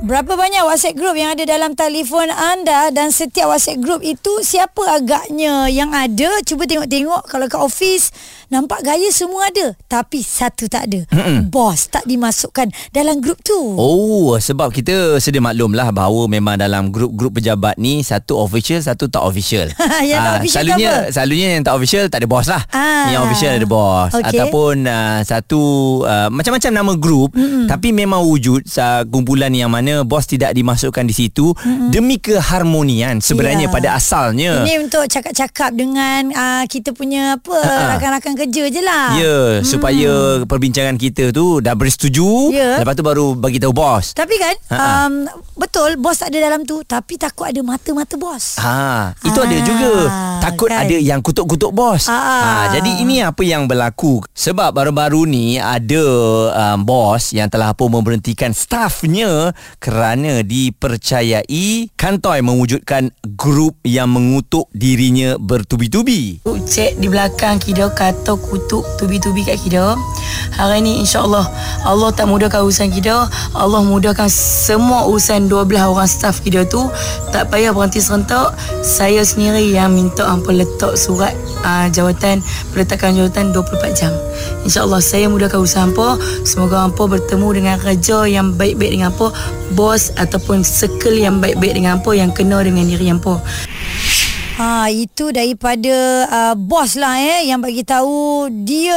Berapa banyak WhatsApp group yang ada dalam telefon anda dan setiap WhatsApp group itu siapa agaknya yang ada? Cuba tengok-tengok kalau ke office nampak gaya semua ada tapi satu tak ada. Mm-mm. Bos tak dimasukkan dalam grup tu. Oh, sebab kita sedia maklum lah bahawa memang dalam grup-grup pejabat ni satu official, satu tak official. yang tak Ah, official selalunya, apa? selalunya yang tak official tak ada bos lah. Ah. Yang official ada bos. Okey. Ataupun uh, satu uh, macam-macam nama grup mm tapi memang wujud uh, kumpulan yang mana bos tidak dimasukkan di situ mm demi keharmonian sebenarnya Ya. pada asalnya. Ini untuk cakap-cakap dengan uh, kita punya apa Ha-ha. rakan-rakan kerja je lah. Ya, hmm. supaya perbincangan kita tu dah bersetuju, Ya. lepas tu baru bagi tahu bos. Tapi kan Ha-ha. um, betul bos ada dalam tu tapi takut ada mata-mata bos. Ha, itu Ah, ada juga. Takut kan. ada yang kutuk-kutuk bos. Ah. Ha, jadi ini apa yang berlaku. Sebab baru-baru ni ada um, bos yang telah pun memberhentikan stafnya kerana dipercayai kantoi mewujudkan grup yang mengutuk dirinya bertubi-tubi. Cek di belakang Kido kata kutuk tubi-tubi kat Kido. Hari ni insya-Allah Allah tak mudahkan urusan Kido. Allah mudahkan semua urusan 12 orang staff Kido tu. Tak payah berhenti serentak. Saya sendiri yang minta hampa letak surat uh, jawatan peletakan jawatan 24 jam. InsyaAllah saya mudahkan urusan hampa. Semoga hampa bertemu dengan kerja yang baik-baik dengan hampa. Bos ataupun circle yang baik-baik dengan hampa yang kena dengan diri hampa. Ha itu daripada uh, bos lah eh yang bagi tahu dia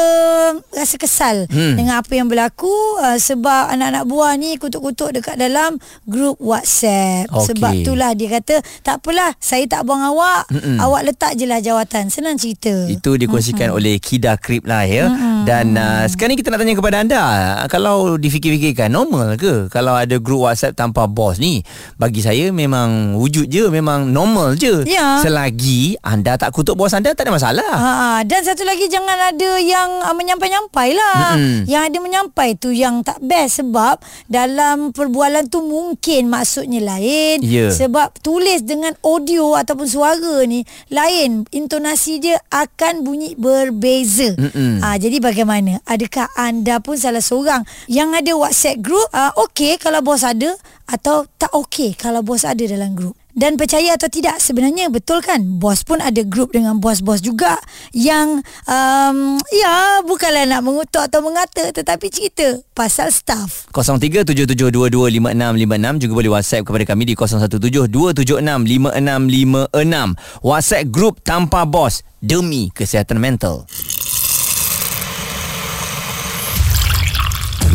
rasa kesal hmm. dengan apa yang berlaku uh, sebab anak-anak buah ni kutuk-kutuk dekat dalam grup WhatsApp. Okey. Sebab itulah dia kata tak apalah saya tak buang awak, Mm-mm. awak letak je lah jawatan. Senang cerita. Itu dikongsikan mm-hmm. oleh Kida Krip lah ya. Mm-hmm. Dan uh, sekarang ni kita nak tanya kepada anda, kalau difikir-fikirkan normal ke kalau ada grup WhatsApp tanpa bos ni? Bagi saya memang wujud je, memang normal je. Ya. Selagi anda tak kutuk bos anda tak ada masalah. Ha, dan satu lagi jangan ada yang uh, menyampai-nyampai lah. Mm-mm. Yang ada menyampai tu yang tak best sebab dalam perbualan tu mungkin maksudnya lain. Ya. Sebab tulis dengan audio ataupun suara ni lain. Intonasi dia akan bunyi berbeza. Ha, jadi bagaimana? Adakah anda pun salah seorang yang ada WhatsApp group? Uh, okey kalau bos ada atau tak okey kalau bos ada dalam grup? Dan percaya atau tidak sebenarnya betul kan bos pun ada grup dengan bos-bos juga yang um, ya bukanlah nak mengutuk atau mengata tetapi cerita pasal staff. 0377225656 juga boleh WhatsApp kepada kami di 0172765656. WhatsApp grup tanpa bos demi kesihatan mental.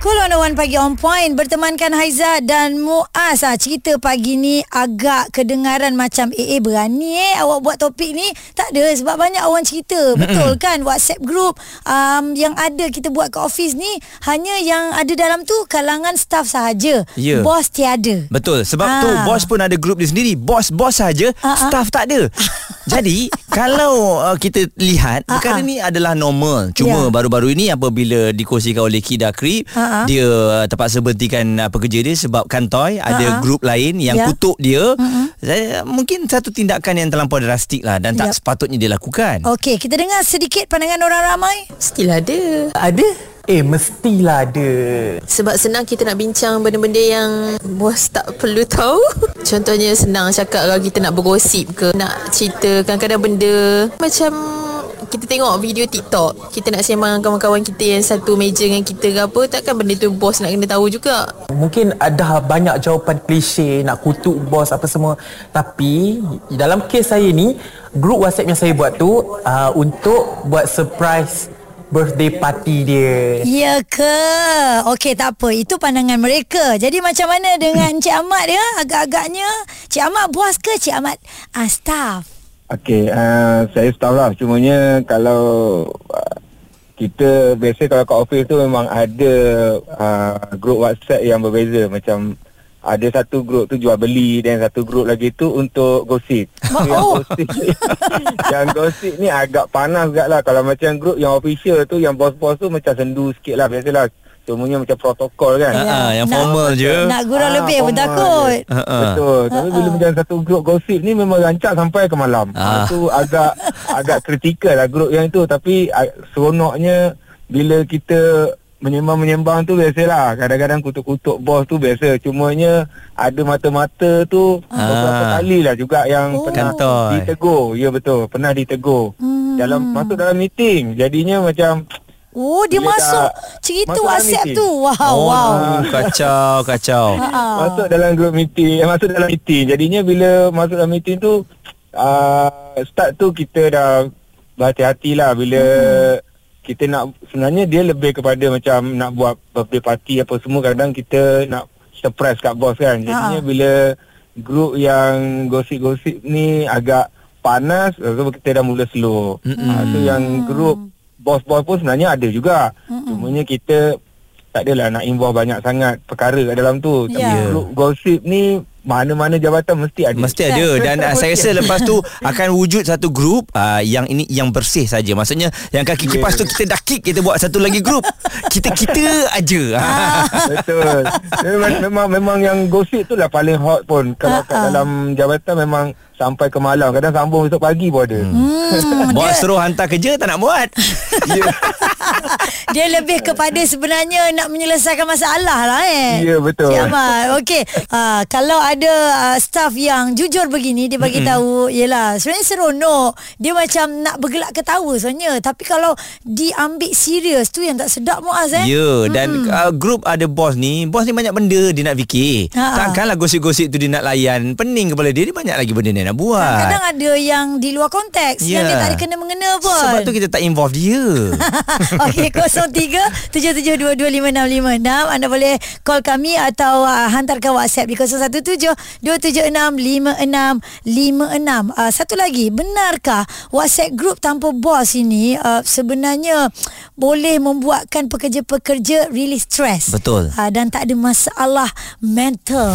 Cool on one pagi on point bertemankan Haiza dan Muaz. Ha, cerita pagi ni agak kedengaran macam eh, eh berani eh awak buat topik ni. Tak ada sebab banyak orang cerita. Betul kan WhatsApp group um, yang ada kita buat ke office ni hanya yang ada dalam tu kalangan staff sahaja. Ya. Bos tiada. Betul Sebab Ah. tu Bos pun ada grup dia sendiri Bos-bos saja Ah, ah. Staff tak ada Jadi Kalau uh, kita lihat Ah, Perkara ah. ni adalah normal Cuma Ya. baru-baru ini Apabila dikongsikan oleh Kida Krip Ah. Dia uh, terpaksa berhentikan uh, pekerja dia Sebab kantoi Ada Ah, ah. grup lain Yang Ya. kutuk dia Saya, Mungkin satu tindakan yang terlampau drastik lah Dan tak Yap. sepatutnya dilakukan Okey, kita dengar sedikit pandangan orang ramai. Still ada. Ada? Eh, mestilah ada. Sebab senang kita nak bincang benda-benda yang bos tak perlu tahu. Contohnya senang cakap kalau kita nak bergosip ke, nak cerita kadang-kadang benda macam kita tengok video TikTok, kita nak sembang dengan kawan-kawan kita yang satu meja dengan kita ke apa, takkan benda tu bos nak kena tahu juga. Mungkin ada banyak jawapan klise nak kutuk bos apa semua. Tapi dalam kes saya ni, grup WhatsApp yang saya buat tu uh, untuk buat surprise birthday party dia. Ya ke? Okey, tak apa. Itu pandangan mereka. Jadi macam mana dengan Cik Ahmad ya? Agak-agaknya Cik Ahmad bos ke Cik Ahmad uh, staff? Okey, uh, saya staff lah. Cumanya kalau uh, kita biasa kalau kat office tu memang ada uh, grup WhatsApp yang berbeza macam ada satu grup tu jual beli dan satu grup lagi tu untuk gosip. So, yang Oh. gosip yang gosip ni agak panas juga lah kalau macam grup yang official tu yang bos-bos tu macam sendu sikit lah biasalah. Semuanya macam protokol kan. Ah, ah, yang Nak- formal je. Nak gurau Ah, lebih pun takut. Ha, ha. Betul. Tapi bila macam satu grup gosip ni memang rancak sampai ke malam. Ah. Ah. Itu agak agak kritikal lah grup yang itu tapi seronoknya bila kita menyembang-menyembang tu biasalah. Kadang-kadang kutuk-kutuk bos tu biasa. Cumanya ada mata-mata tu Ah. beberapa kali lah juga yang Oh. pernah Kantoi. ditegur. Ya betul. Pernah ditegur. Hmm. Dalam masuk dalam meeting. Jadinya macam Oh, dia Bila masuk dah cerita masuk WhatsApp meeting. tu. Wow, Oh, wow. kacau, kacau. Ah. Masuk dalam grup meeting eh, Masuk dalam meeting Jadinya bila Masuk dalam meeting tu uh, Start tu kita dah Berhati-hati lah Bila Hmm. Kita nak Sebenarnya dia lebih kepada Macam nak buat Birthday party apa semua Kadang kita nak Surprise kat bos kan Jadinya Ha. bila Grup yang Gosip-gosip ni Agak Panas so Kita dah mula slow uh, So yang grup Bos-bos pun sebenarnya ada juga Cumanya kita tak adalah nak involve banyak sangat perkara kat dalam tu. Tapi Ya. grup gosip ni mana-mana jabatan mesti ada. Mesti ada dan uh, saya rasa lepas tu akan wujud satu grup uh, yang ini yang bersih saja. Maksudnya yang kaki kipas tu kita dah kick kita buat satu lagi grup. Kita kita aja. Ah. Betul. memang, memang memang yang gosip tu lah paling hot pun. Kalau kat dalam jabatan memang sampai ke malam. Kadang sambung besok pagi pun ada. Hmm, Bos dia, suruh hantar kerja tak nak buat. Ya, dia lebih kepada sebenarnya nak menyelesaikan masalah lah eh. Ya, betul. Cik Amal. Okey. Uh, kalau ada uh, staff yang jujur begini dia bagi tahu yalah sebenarnya seronok. Dia macam nak bergelak ketawa sebenarnya. Tapi kalau diambil serius tu yang tak sedap Muaz eh. Ya dan uh, grup ada bos ni, bos ni banyak benda dia nak fikir. Ha-ha. Takkanlah gosip-gosip tu dia nak layan. Pening kepala dia, dia banyak lagi benda dia nak buat. Kadang ada yang di luar konteks yang dia Ya. tak ada kena-mengena pun. Sebab tu kita tak involve dia. Okey 03 77225656 anda boleh call kami atau uh, hantarkan WhatsApp di 017 276 5656. Uh, satu lagi, benarkah WhatsApp group tanpa bos ini uh, sebenarnya boleh membuatkan pekerja-pekerja really stress? Betul. Uh, dan tak ada masalah mental.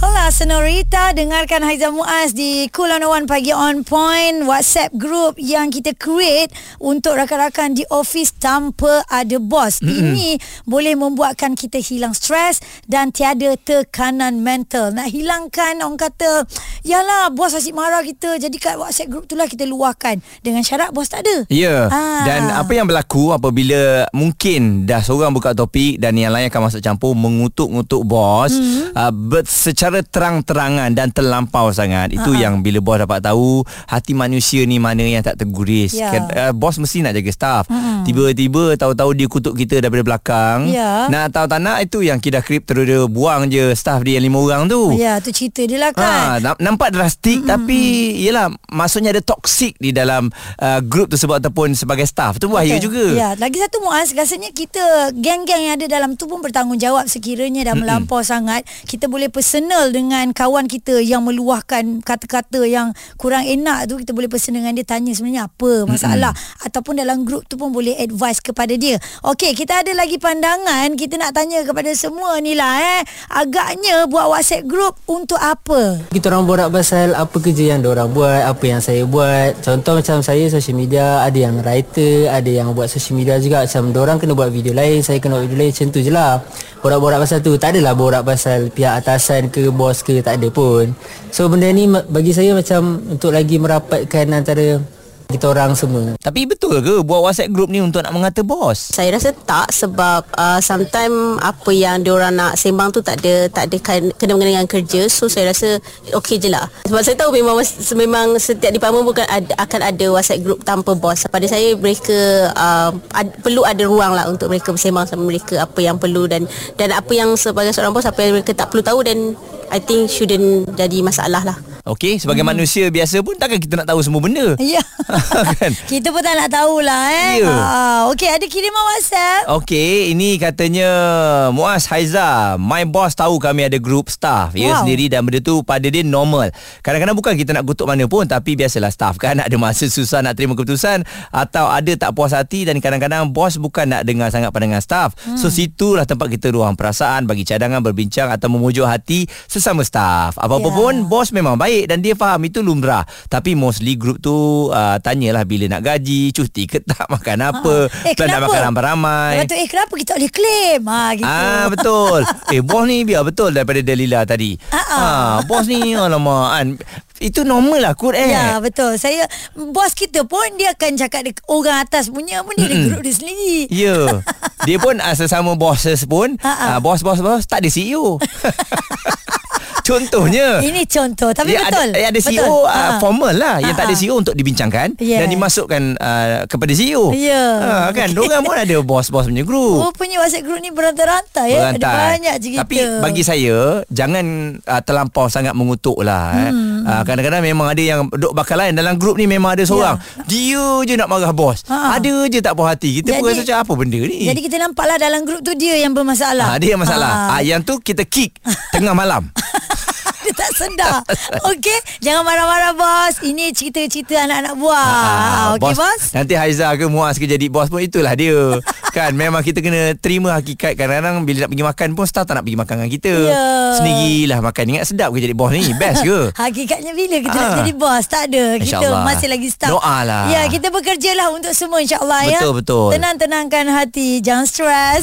Hola Senorita Dengarkan Haiza Muaz Di Cool on One Pagi On Point WhatsApp group Yang kita create Untuk rakan-rakan di office Tanpa ada bos mm-hmm. Ini Boleh membuatkan kita hilang stres Dan tiada tekanan mental Nak hilangkan Orang kata Yalah bos asyik marah kita Jadi kat WhatsApp group tu lah Kita luahkan Dengan syarat bos tak ada Ya Ah. Dan apa yang berlaku Apabila Mungkin Dah seorang buka topik Dan yang lain akan masuk campur Mengutuk-ngutuk bos hmm. uh, but Secara terang-terangan Dan terlampau sangat Itu Ah. yang bila bos dapat tahu Hati manusia ni Mana yang tak terguris Ya. Kan, uh, Bos mesti nak jaga staff hmm. Tiba-tiba Tahu-tahu dia kutuk kita Daripada belakang Ya. Nak tahu tak nak Itu yang kita krip Terus dia buang je Staff dia yang lima orang tu Ya tu cerita dia lah kan Ha, nam- nampak drastik mm-hmm. tapi yelah maksudnya ada toksik di dalam uh, grup tersebut ataupun sebagai staff tu bahaya Betul. juga. Ya, lagi satu Muaz, rasanya kita geng-geng yang ada dalam tu pun bertanggungjawab sekiranya dah melampau sangat. Kita boleh personal dengan kawan kita yang meluahkan kata-kata yang kurang enak tu, kita boleh personal dengan dia tanya sebenarnya apa masalah ataupun dalam grup tu pun boleh advice kepada dia. Okey, kita ada lagi pandangan, kita nak tanya kepada semua ni lah eh. Agaknya buat WhatsApp group untuk apa? Kita orang borak pasal apa kerja yang orang buat, apa yang saya buat. Contoh macam saya social media, ada yang writer, ada yang buat social media juga. Macam orang kena buat video lain, saya kena buat video lain. Macam tu je lah. Borak-borak pasal tu. Tak adalah borak pasal pihak atasan ke, bos ke, tak ada pun. So benda ni bagi saya macam untuk lagi merapatkan antara kita orang semua. Tapi betul ke buat WhatsApp group ni untuk nak mengata bos? Saya rasa tak sebab uh, sometimes apa yang diorang nak sembang tu tak ada tak ada kan, kena mengena dengan kerja so saya rasa okey je lah sebab saya tahu memang memang setiap department bukan ada, akan ada WhatsApp group tanpa bos pada saya mereka uh, ad, perlu ada ruang lah untuk mereka bersembang sama mereka apa yang perlu dan dan apa yang sebagai seorang bos apa yang mereka tak perlu tahu dan I think shouldn't jadi masalah lah Okey, sebagai Hmm. manusia biasa pun takkan kita nak tahu semua benda. Ya. kan? Kita pun tak nak tahulah eh. Ya. Ha, okey, ada kiriman WhatsApp. Okey, ini katanya Muaz Haiza, my boss tahu kami ada group staff ya sendiri dan benda tu pada dia normal. Kadang-kadang bukan kita nak kutuk mana pun tapi biasalah staff kan ada masa susah nak terima keputusan atau ada tak puas hati dan kadang-kadang bos bukan nak dengar sangat pandangan staff. Hmm. So situlah tempat kita ruang perasaan bagi cadangan berbincang atau memujuk hati sesama staff. Apa-apa Ya. pun bos memang baik dan dia faham itu lumrah. Tapi mostly group tu uh, tanyalah bila nak gaji, cuti ke tak, makan apa, Eh, plan nak makan ramai-ramai. Lepas tu, eh kenapa kita boleh claim? Ha, gitu. Ah betul. eh bos ni biar betul daripada Dalila tadi. Ah bos ni alamak kan. Itu normal lah kot eh. Ya betul Saya Bos kita pun Dia akan cakap dek- Orang atas punya pun Dia ada grup dia sendiri Ya. Dia pun sesama bosses pun Ha, ha. uh, bos-bos-bos tak ada CEO. Contohnya Ini contoh Tapi dia betul ada, eh, ada CEO betul. uh, Ha. formal lah yang Ha, tak ada ha. CEO untuk dibincangkan Yes. dan dimasukkan uh, kepada CEO. Ya. Ha, kan Diorang pun ada bos-bos punya group. Oh punya WhatsApp group ni Berantai-rantai ya? Ada Berantai. banyak cerita Tapi bagi saya Jangan uh, terlampau sangat mengutuk lah eh. Hmm. uh, Kadang-kadang memang ada yang Duk bakal lain Dalam grup ni memang ada seorang Dia je nak marah bos Ya. Ha. Ada je tak puas hati Kita pun Jadi- rasa macam apa benda ni Jadi kita nampaklah Dalam grup tu Dia yang bermasalah Ah, dia yang masalah. Ha. Ah, yang tu kita kick tengah malam. Dia tak sedar Okey Jangan marah-marah bos Ini cerita-cerita anak-anak buah Ah, Okey bos Nanti Haiza ke Muaz ke jadi bos pun itulah dia. kan memang kita kena terima hakikat kadang-kadang bila nak pergi makan pun staff tak nak pergi makan dengan kita. Ya. Sendirilah makan. Ingat sedap ke jadi bos ni? Best ke? Hakikatnya bila kita nak Ah. jadi bos Tak ada Kita masih lagi staff Doa lah. Ya kita bekerja lah Untuk semua insyaAllah ya Betul, betul. Tenang-tenangkan hati Jangan stres